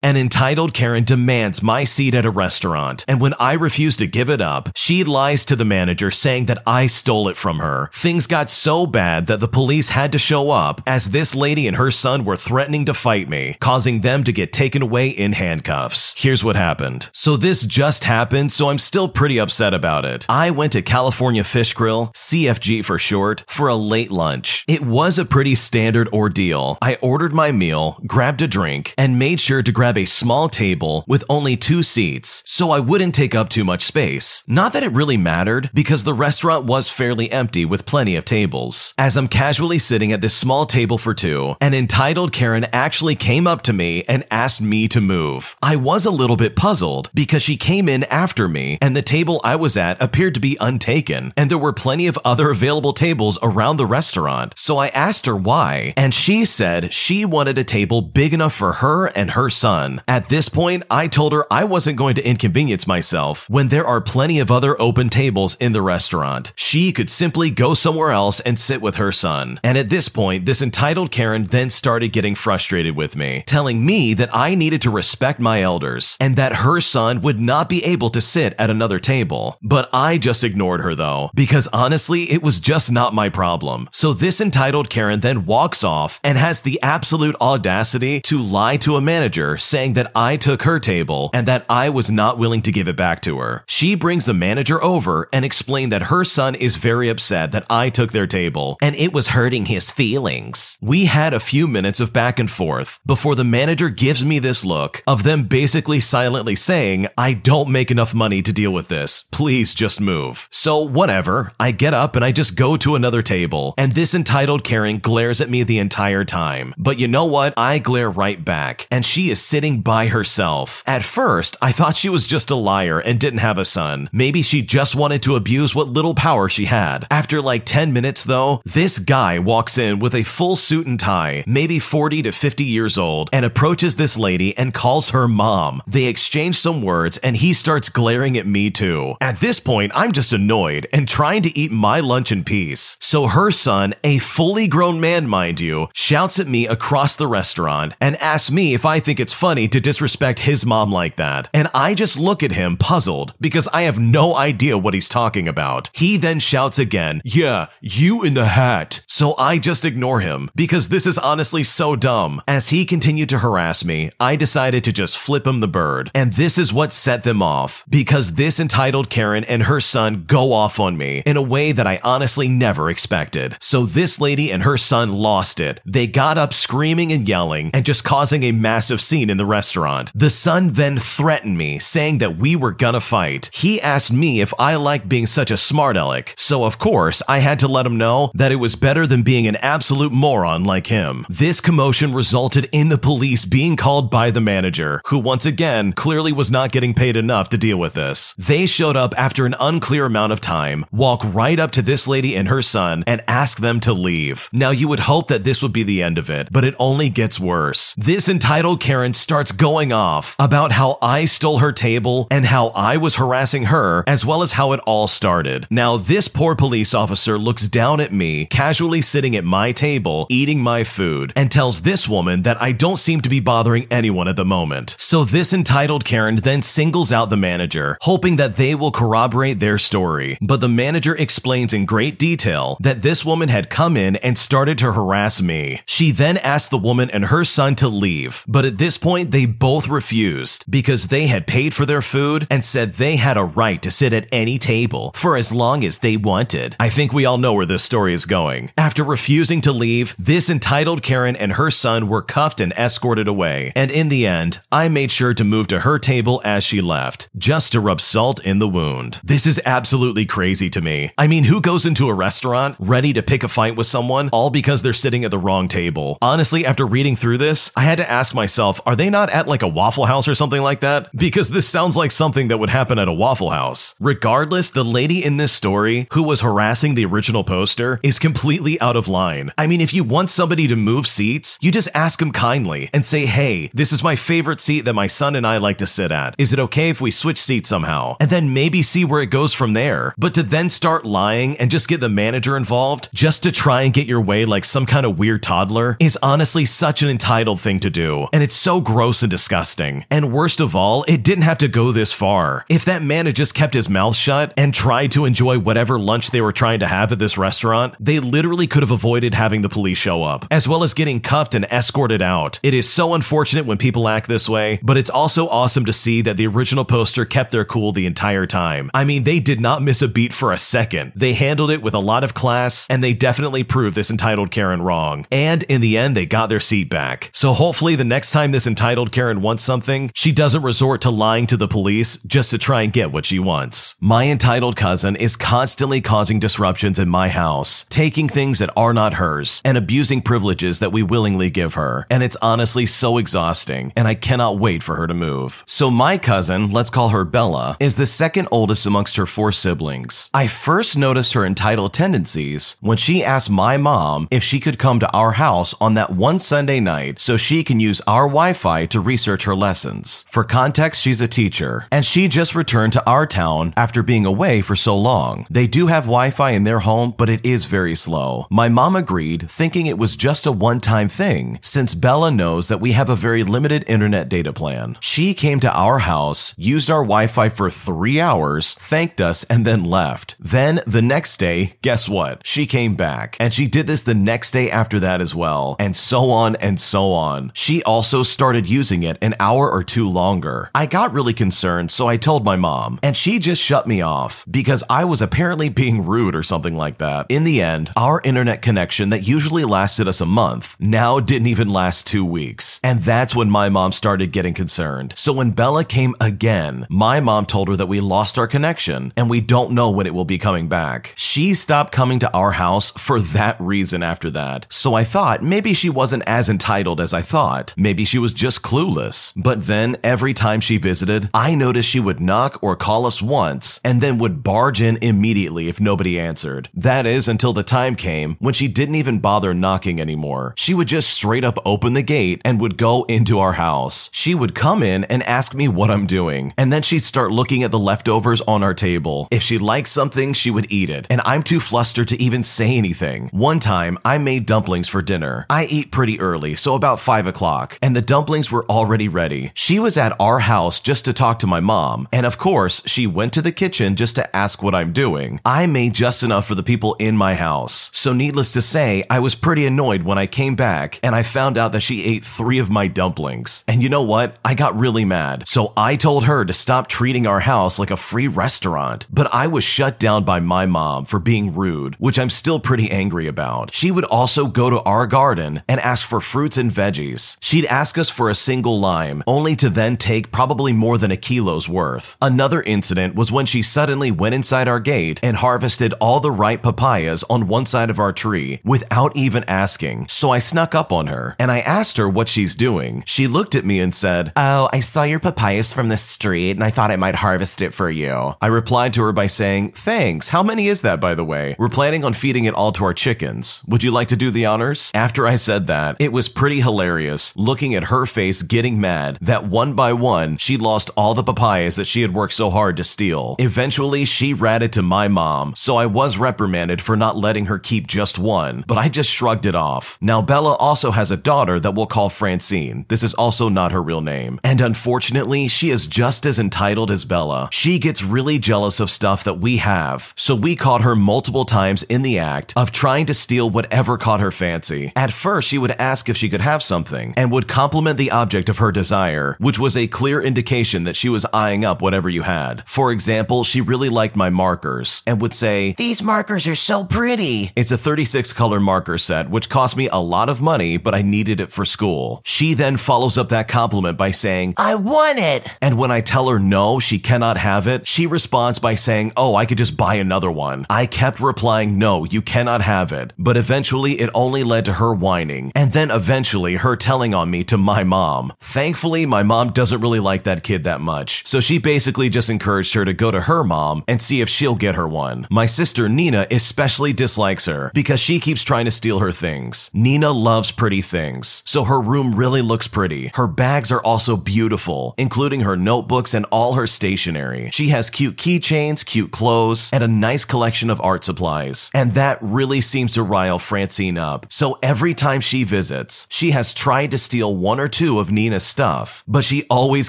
An entitled Karen demands my seat at a restaurant, and when I refuse to give it up, she lies to the manager saying that I stole it from her. Things got so bad that the police had to show up as this lady and her son were threatening to fight me, causing them to get taken away in handcuffs. Here's what happened. So this just happened, so I'm still pretty upset about it. I went to California Fish Grill, CFG for short, for a late lunch. It was a pretty standard ordeal. I ordered my meal, grabbed a drink, and made sure to grab grab a small table with only two seats so I wouldn't take up too much space. Not that it really mattered because the restaurant was fairly empty with plenty of tables. As I'm casually sitting at this small table for two, an entitled Karen actually came up to me and asked me to move. I was a little bit puzzled because she came in after me and the table I was at appeared to be untaken and there were plenty of other available tables around the restaurant. So I asked her why and she said she wanted a table big enough for her and her son son. At this point, I told her I wasn't going to inconvenience myself when there are plenty of other open tables in the restaurant. She could simply go somewhere else and sit with her son. And at this point, this entitled Karen then started getting frustrated with me, telling me that I needed to respect my elders and that her son would not be able to sit at another table. But I just ignored her though, because honestly, it was just not my problem. So this entitled Karen then walks off and has the absolute audacity to lie to a manager saying that I took her table and that I was not willing to give it back to her. She brings the manager over and explained that her son is very upset that I took their table and it was hurting his feelings. We had a few minutes of back and forth before the manager gives me this look of them basically silently saying, I don't make enough money to deal with this. Please just move. So whatever, I get up and I just go to another table and this entitled Karen glares at me the entire time. But you know what? I glare right back and she is sitting by herself. At first, I thought she was just a liar and didn't have a son. Maybe she just wanted to abuse what little power she had. After like 10 minutes though, this guy walks in with a full suit and tie, maybe 40 to 50 years old, and approaches this lady and calls her mom. They exchange some words and he starts glaring at me too. At this point, I'm just annoyed and trying to eat my lunch in peace. So her son, a fully grown man mind you, shouts at me across the restaurant and asks me if I think it's funny to disrespect his mom like that. And I just look at him puzzled because I have no idea what he's talking about. He then shouts again, Yeah, you in the hat. So I just ignore him because this is honestly so dumb. As he continued to harass me, I decided to just flip him the bird. And this is what set them off because this entitled Karen and her son go off on me in a way that I honestly never expected. So this lady and her son lost it. They got up screaming and yelling and just causing a massive scene scene the restaurant. The son then threatened me, saying that we were gonna fight. He asked me if I liked being such a smart aleck, so of course I had to let him know that it was better than being an absolute moron like him. This commotion resulted in the police being called by the manager, who once again clearly was not getting paid enough to deal with this. They showed up after an unclear amount of time, walk right up to this lady and her son, and ask them to leave. Now you would hope that this would be the end of it, but it only gets worse. This entitled Karen starts going off about how I stole her table and how I was harassing her, as well as how it all started. Now, this poor police officer looks down at me, casually sitting at my table, eating my food, and tells this woman that I don't seem to be bothering anyone at the moment. So, this entitled Karen then singles out the manager, hoping that they will corroborate their story. But the manager explains in great detail that this woman had come in and started to harass me. She then asked the woman and her son to leave, but at this point, point, they both refused because they had paid for their food and said they had a right to sit at any table for as long as they wanted. I think we all know where this story is going. After refusing to leave, this entitled Karen and her son were cuffed and escorted away. And in the end, I made sure to move to her table as she left, just to rub salt in the wound. This is absolutely crazy to me. I mean, who goes into a restaurant ready to pick a fight with someone all because they're sitting at the wrong table? Honestly, after reading through this, I had to ask myself, are they not at like a Waffle House or something like that? Because this sounds like something that would happen at a Waffle House. Regardless, the lady in this story who was harassing the original poster is completely out of line. I mean, if you want somebody to move seats, you just ask them kindly and say, hey, this is my favorite seat that my son and I like to sit at. Is it okay if we switch seats somehow? And then maybe see where it goes from there. But to then start lying and just get the manager involved just to try and get your way like some kind of weird toddler is honestly such an entitled thing to do. And it's so gross and disgusting. And worst of all, it didn't have to go this far. If that man had just kept his mouth shut and tried to enjoy whatever lunch they were trying to have at this restaurant, they literally could have avoided having the police show up, as well as getting cuffed and escorted out. It is so unfortunate when people act this way, but it's also awesome to see that the original poster kept their cool the entire time. I mean, they did not miss a beat for a second. They handled it with a lot of class, and they definitely proved this entitled Karen wrong. And in the end, they got their seat back. So hopefully, the next time this entitled Karen wants something, she doesn't resort to lying to the police just to try and get what she wants. My entitled cousin is constantly causing disruptions in my house, taking things that are not hers, and abusing privileges that we willingly give her. And it's honestly so exhausting, and I cannot wait for her to move. So, my cousin, let's call her Bella, is the second oldest amongst her four siblings. I first noticed her entitled tendencies when she asked my mom if she could come to our house on that one Sunday night so she can use our Wi Fi to research her lessons. For context, she's a teacher, and she just returned to our town after being away for so long. They do have Wi Fi in their home, but it is very slow. My mom agreed, thinking it was just a one time thing, since Bella knows that we have a very limited internet data plan. She came to our house, used our Wi Fi for three hours, thanked us, and then left. Then the next day, guess what? She came back, and she did this the next day after that as well, and so on and so on. She also started using it an hour or two longer. I got really concerned, so I told my mom, and she just shut me off because I was apparently being rude or something like that. In the end, our internet connection that usually lasted us a month now didn't even last two weeks. And that's when my mom started getting concerned. So when Bella came again, my mom told her that we lost our connection and we don't know when it will be coming back. She stopped coming to our house for that reason after that. So I thought maybe she wasn't as entitled as I thought. Maybe she was just clueless. But then every time she visited, I noticed she would knock or call us once and then would barge in immediately if nobody answered. That is until the time came when she didn't even bother knocking anymore. She would just straight up open the gate and would go into our house. She would come in and ask me what I'm doing, and then she'd start looking at the leftovers on our table. If she liked something, she would eat it, and I'm too flustered to even say anything. One time, I made dumplings for dinner. I eat pretty early, so about 5 o'clock, and the dumplings were already ready. She was at our house just to talk to my mom, and of course, she went to the kitchen just to ask what I'm doing. I made just enough for the people in my house, so needless to say, I was pretty annoyed when I came back and I found out that she ate three of my dumplings. And you know what? I got really mad, so I told her to stop treating our house like a free restaurant. But I was shut down by my mom for being rude, which I'm still pretty angry about. She would also go to our garden and ask for fruits and veggies. She'd ask us for a single lime, only to then take probably more than a kilo's worth. Another incident was when she suddenly went inside our gate and harvested all the ripe papayas on one side of our tree without even asking. So I snuck up on her and I asked her what she's doing. She looked at me and said, Oh, I saw your papayas from the street and I thought I might harvest it for you. I replied to her by saying, Thanks. How many is that, by the way? We're planning on feeding it all to our chickens. Would you like to do the honors? After I said that, it was pretty hilarious looking at her face getting mad that one by one she lost all the papayas that she had worked so hard to steal. Eventually, she ratted to my mom, so I was reprimanded for not letting her keep just one, but I just shrugged it off. Now, Bella also has a daughter that we'll call Francine. This is also not her real name. And unfortunately, she is just as entitled as Bella. She gets really jealous of stuff that we have, so we caught her multiple times in the act of trying to steal whatever caught her fancy. At first, she would ask if she could have something and would compliment the object of her desire, which was a clear indication that she was eyeing up whatever you had. For example, she really liked my markers and would say, These markers are so pretty. It's a 36 color marker set, which cost me a lot of money, but I needed it for school. She then follows up that compliment by saying, I want it. And when I tell her no, she cannot have it, she responds by saying, Oh, I could just buy another one. I kept replying, No, you cannot have it. But eventually, it only led to her whining, and then eventually her telling on me to my mom. Thankfully, my mom doesn't really like that kid that much, so she basically just encouraged her to go to her mom and see if she'll get her one. My sister Nina especially dislikes her because she keeps trying to steal her things. Nina loves pretty things, so her room really looks pretty. Her bags are also beautiful, including her notebooks and all her stationery. She has cute keychains, cute clothes, and a nice collection of art supplies. And that really seems to rile Francine up. So every time she visits, she has tried to steal one or two of Nina's stuff, but she always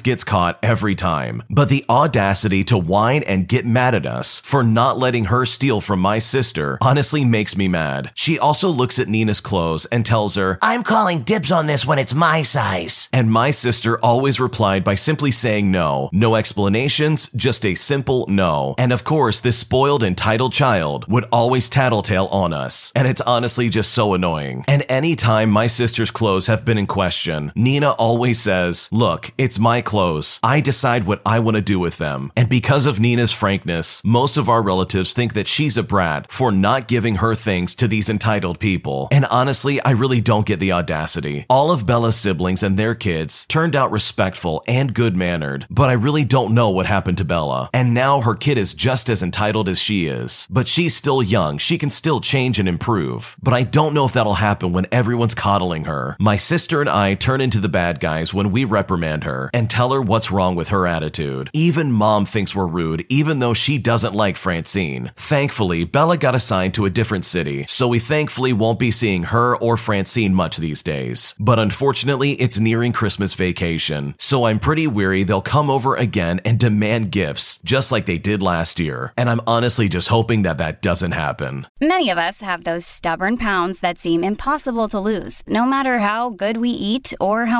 gets caught every time. But the audacity to whine and get mad at us for not letting her steal from my sister honestly makes me mad. She also looks at Nina's clothes and tells her, I'm calling dibs on this when it's my size. and my sister always replied by simply saying no. No explanations, just a simple no. And of course, this spoiled, entitled child would always tattletale on us. And it's honestly just so annoying. And anytime my sister's clothes have been in question, Nina always says, Look, it's my clothes. I decide what I want to do with them. And because of Nina's frankness, most of our relatives think that she's a brat for not giving her things to these entitled people. And honestly, I really don't get the audacity. All of Bella's siblings and their kids turned out respectful and good mannered, but I really don't know what happened to Bella. And now her kid is just as entitled as she is. But she's still young, she can still change and improve. But I don't know if that'll happen when everyone's coddling her. My sister and I turn into the bad guys when we reprimand her and tell her what's wrong with her attitude. Even mom thinks we're rude, even though she doesn't like Francine. Thankfully, Bella got assigned to a different city, so we thankfully won't be seeing her or Francine much these days. But unfortunately, it's nearing Christmas vacation, so I'm pretty weary they'll come over again and demand gifts, just like they did last year. And I'm honestly just hoping that that doesn't happen. Many of us have those stubborn pounds that seem impossible to lose, no matter how good we eat or how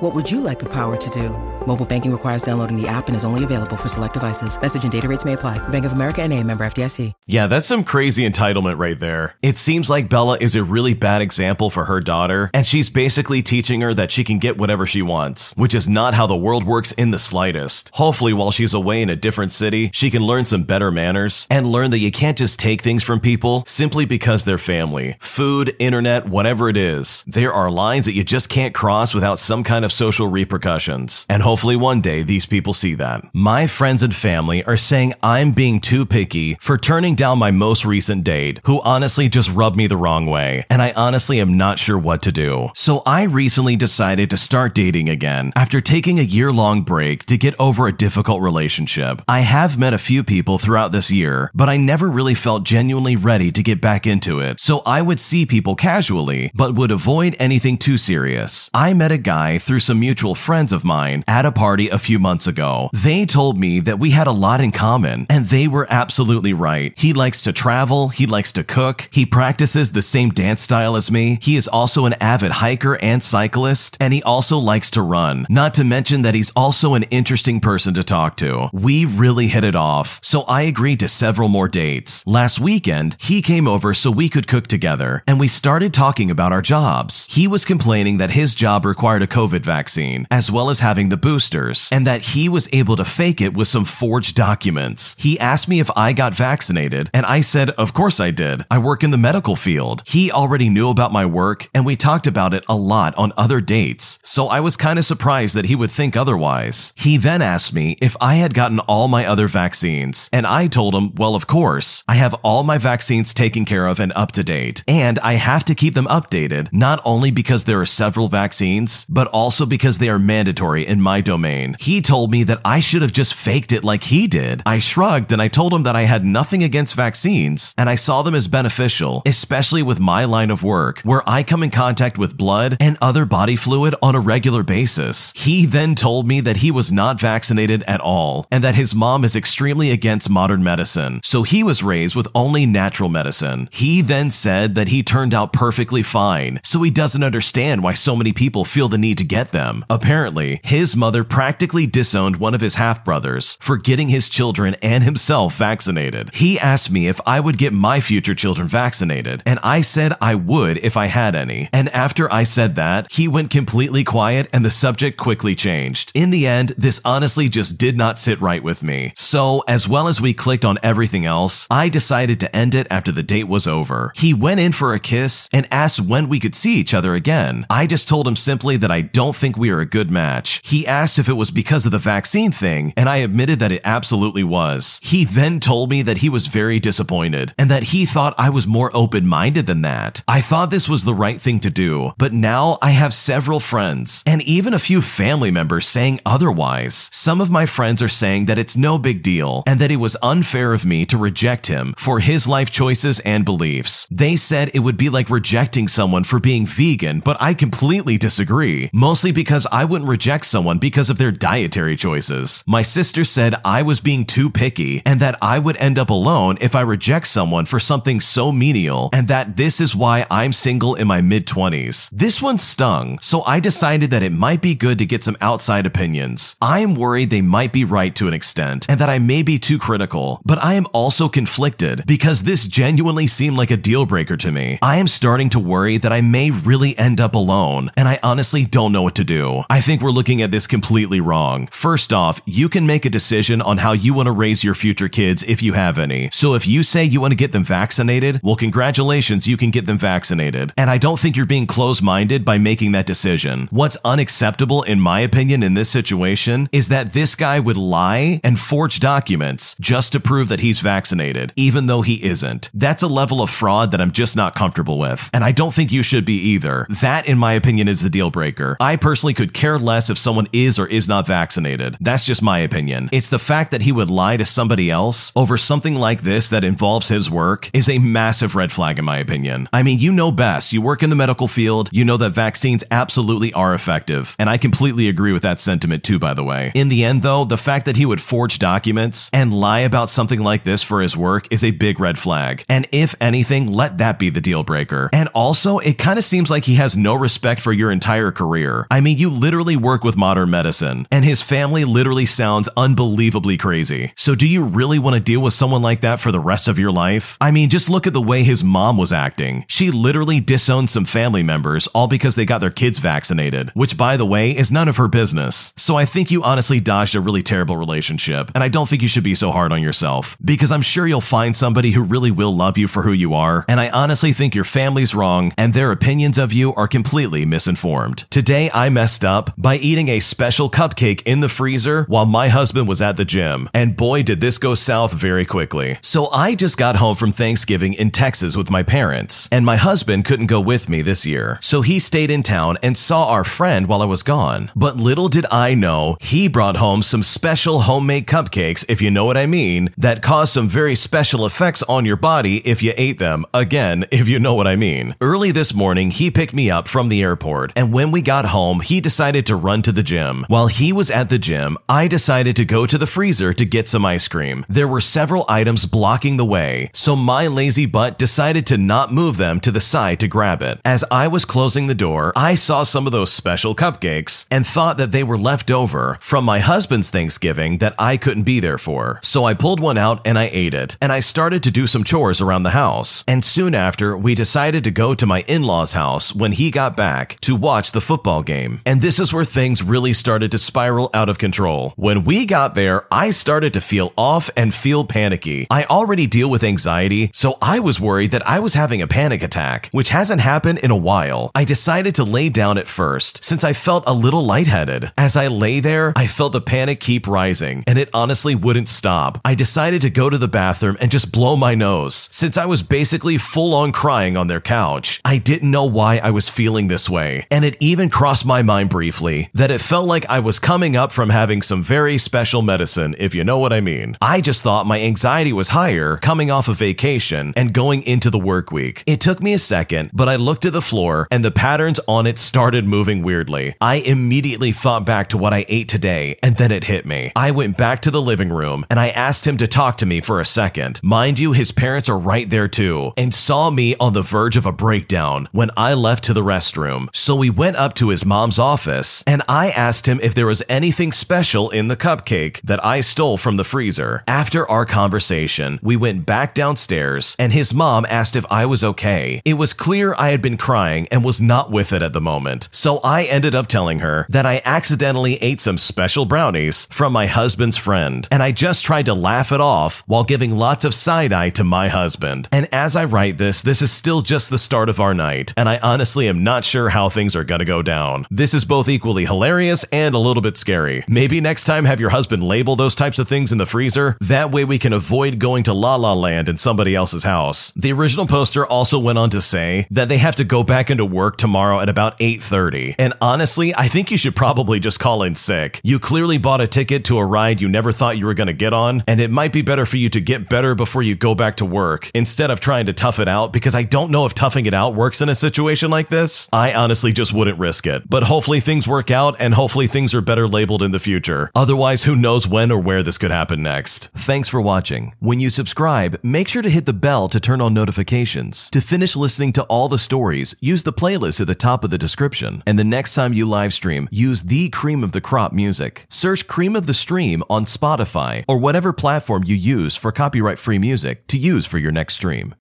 What would you like the power to do? Mobile banking requires downloading the app and is only available for select devices. Message and data rates may apply. Bank of America and a member FDIC. Yeah, that's some crazy entitlement right there. It seems like Bella is a really bad example for her daughter, and she's basically teaching her that she can get whatever she wants, which is not how the world works in the slightest. Hopefully, while she's away in a different city, she can learn some better manners and learn that you can't just take things from people simply because they're family. Food, internet, whatever it is, there are lines that you just can't cross without some kind of social repercussions. And hopefully one day these people see that. My friends and family are saying I'm being too picky for turning down my most recent date, who honestly just rubbed me the wrong way, and I honestly am not sure what to do. So I recently decided to start dating again after taking a year long break to get over a difficult relationship. I have met a few people throughout this year, but I never really felt genuinely ready to get back into it. So I would see people casually, but would avoid anything too serious. I met a guy through through some mutual friends of mine at a party a few months ago. They told me that we had a lot in common, and they were absolutely right. He likes to travel, he likes to cook, he practices the same dance style as me, he is also an avid hiker and cyclist, and he also likes to run. Not to mention that he's also an interesting person to talk to. We really hit it off, so I agreed to several more dates. Last weekend, he came over so we could cook together, and we started talking about our jobs. He was complaining that his job required a COVID vaccine, as well as having the boosters, and that he was able to fake it with some forged documents. He asked me if I got vaccinated, and I said, Of course I did. I work in the medical field. He already knew about my work, and we talked about it a lot on other dates, so I was kind of surprised that he would think otherwise. He then asked me if I had gotten all my other vaccines, and I told him, Well, of course, I have all my vaccines taken care of and up to date, and I have to keep them updated, not only because there are several vaccines, but also because they are mandatory in my domain. He told me that I should have just faked it like he did. I shrugged and I told him that I had nothing against vaccines, and I saw them as beneficial, especially with my line of work, where I come in contact with blood and other body fluid on a regular basis. He then told me that he was not vaccinated at all, and that his mom is extremely against modern medicine, so he was raised with only natural medicine. He then said that he turned out perfectly fine, so he doesn't understand why so many people feel the need to get them. Apparently, his mother practically disowned one of his half brothers for getting his children and himself vaccinated. He asked me if I would get my future children vaccinated, and I said I would if I had any. And after I said that, he went completely quiet and the subject quickly changed. In the end, this honestly just did not sit right with me. So, as well as we clicked on everything else, I decided to end it after the date was over. He went in for a kiss and asked when we could see each other again. I just told him simply that I don't think we are a good match. He asked if it was because of the vaccine thing, and I admitted that it absolutely was. He then told me that he was very disappointed and that he thought I was more open minded than that. I thought this was the right thing to do, but now I have several friends and even a few family members saying otherwise. Some of my friends are saying that it's no big deal and that it was unfair of me to reject him for his life choices and beliefs. They said it would be like rejecting someone for being vegan, but I completely disagree, mostly because I wouldn't reject someone because of their dietary choices. My sister said I was being too picky and that I would end up alone if I reject someone for something so menial, and that this is why I'm single in my mid 20s. This one stung, so I decided that it might be good to get some outside opinions. I am worried they might be right to an extent, and that I may be too critical, but I am also conflicted because this genuinely seemed like a deal breaker to me. I am starting to worry that I may really end up alone, and I honestly don't know what to do. I think we're looking at this completely wrong. First off, you can make a decision on how you want to raise your future kids if you have any. So if you say you want to get them vaccinated, well, congratulations, you can get them vaccinated. And I don't think you're being close minded by making that decision. What's unacceptable, in my opinion, in this situation is that this guy would lie and forge documents just to prove that he's vaccinated, even though he isn't. That's a level of fraud that I'm just not comfortable with. And I don't think you should be either. That, in my opinion, is the deal breaker. I personally could care less if someone is or is not vaccinated. That's just my opinion. It's the fact that he would lie to somebody else over something like this that involves his work is a massive red flag, in my opinion. I mean, you know best. You work in the medical field, you know that vaccines absolutely are effective. And I completely agree with that sentiment too, by the way. In the end, though, the fact that he would forge documents and lie about something like this for his work is a big red flag. And if anything, let that be the deal breaker. And also, it kind of seems like he has no respect for your entire career. I mean, you literally work with modern medicine, and his family literally sounds unbelievably crazy. So, do you really want to deal with someone like that for the rest of your life? I mean, just look at the way his mom was acting. She literally disowned some family members all because they got their kids vaccinated, which, by the way, is none of her business. So, I think you honestly dodged a really terrible relationship, and I don't think you should be so hard on yourself because I'm sure you'll find somebody who really will love you for who you are, and I honestly think your family's wrong and their opinions of you are completely misinformed. Today, I messed up by eating a special cupcake in the freezer while my husband was at the gym, and boy, did this go south very quickly. So, I just got home from Thanksgiving in Texas with my parents, and my husband couldn't go with me this year, so he stayed in town and saw our friend while I was gone. But little did I know, he brought home some special homemade cupcakes, if you know what I mean, that caused some very special effects on your body if you ate them. Again, if you know what I mean. Early this morning, he picked me up from the airport, and when we got home, home, he decided to run to the gym. While he was at the gym, I decided to go to the freezer to get some ice cream. There were several items blocking the way, so my lazy butt decided to not move them to the side to grab it. As I was closing the door, I saw some of those special cupcakes and thought that they were left over from my husband's Thanksgiving that I couldn't be there for. So I pulled one out and I ate it, and I started to do some chores around the house. And soon after, we decided to go to my in law's house when he got back to watch the football game. And this is where things really started to spiral out of control. When we got there, I started to feel off and feel panicky. I already deal with anxiety, so I was worried that I was having a panic attack, which hasn't happened in a while. I decided to lay down at first, since I felt a little lightheaded. As I lay there, I felt the panic keep rising, and it honestly wouldn't stop. I decided to go to the bathroom and just blow my nose, since I was basically full on crying on their couch. I didn't know why I was feeling this way, and it even crossed my mind briefly that it felt like I was coming up from having some very special medicine, if you know what I mean. I just thought my anxiety was higher coming off a vacation and going into the work week. It took me a second, but I looked at the floor and the patterns on it started moving weirdly. I immediately thought back to what I ate today, and then it hit me. I went back to the living room and I asked him to talk to me for a second. Mind you, his parents are right there too, and saw me on the verge of a breakdown when I left to the restroom. So we went up to his mom's office and I asked him if there was anything special in the cupcake that I stole from the freezer. After our conversation, we went back downstairs and his mom asked if I was okay. It was clear I had been crying and was not with it at the moment. So I ended up telling her that I accidentally ate some special brownies from my husband's friend, and I just tried to laugh it off while giving lots of side eye to my husband. And as I write this, this is still just the start of our night, and I honestly am not sure how things are gonna go down. This is both equally hilarious and a little bit scary. Maybe next time have your husband label those types of things in the freezer. That way we can avoid going to La La Land in somebody else's house. The original poster also went on to say that they have to go back into work tomorrow at about 8:30. And honestly, I think you should probably just call in sick. You clearly bought a ticket to a ride you never thought you were going to get on, and it might be better for you to get better before you go back to work instead of trying to tough it out because I don't know if toughing it out works in a situation like this. I honestly just wouldn't risk it. But hopefully things work out and hopefully things are better labeled in the future. Otherwise, who knows when or where this could happen next. Thanks for watching. When you subscribe, make sure to hit the bell to turn on notifications. To finish listening to all the stories, use the playlist at the top of the description. And the next time you live stream, use the cream of the crop music. Search Cream of the Stream on Spotify or whatever platform you use for copyright free music to use for your next stream.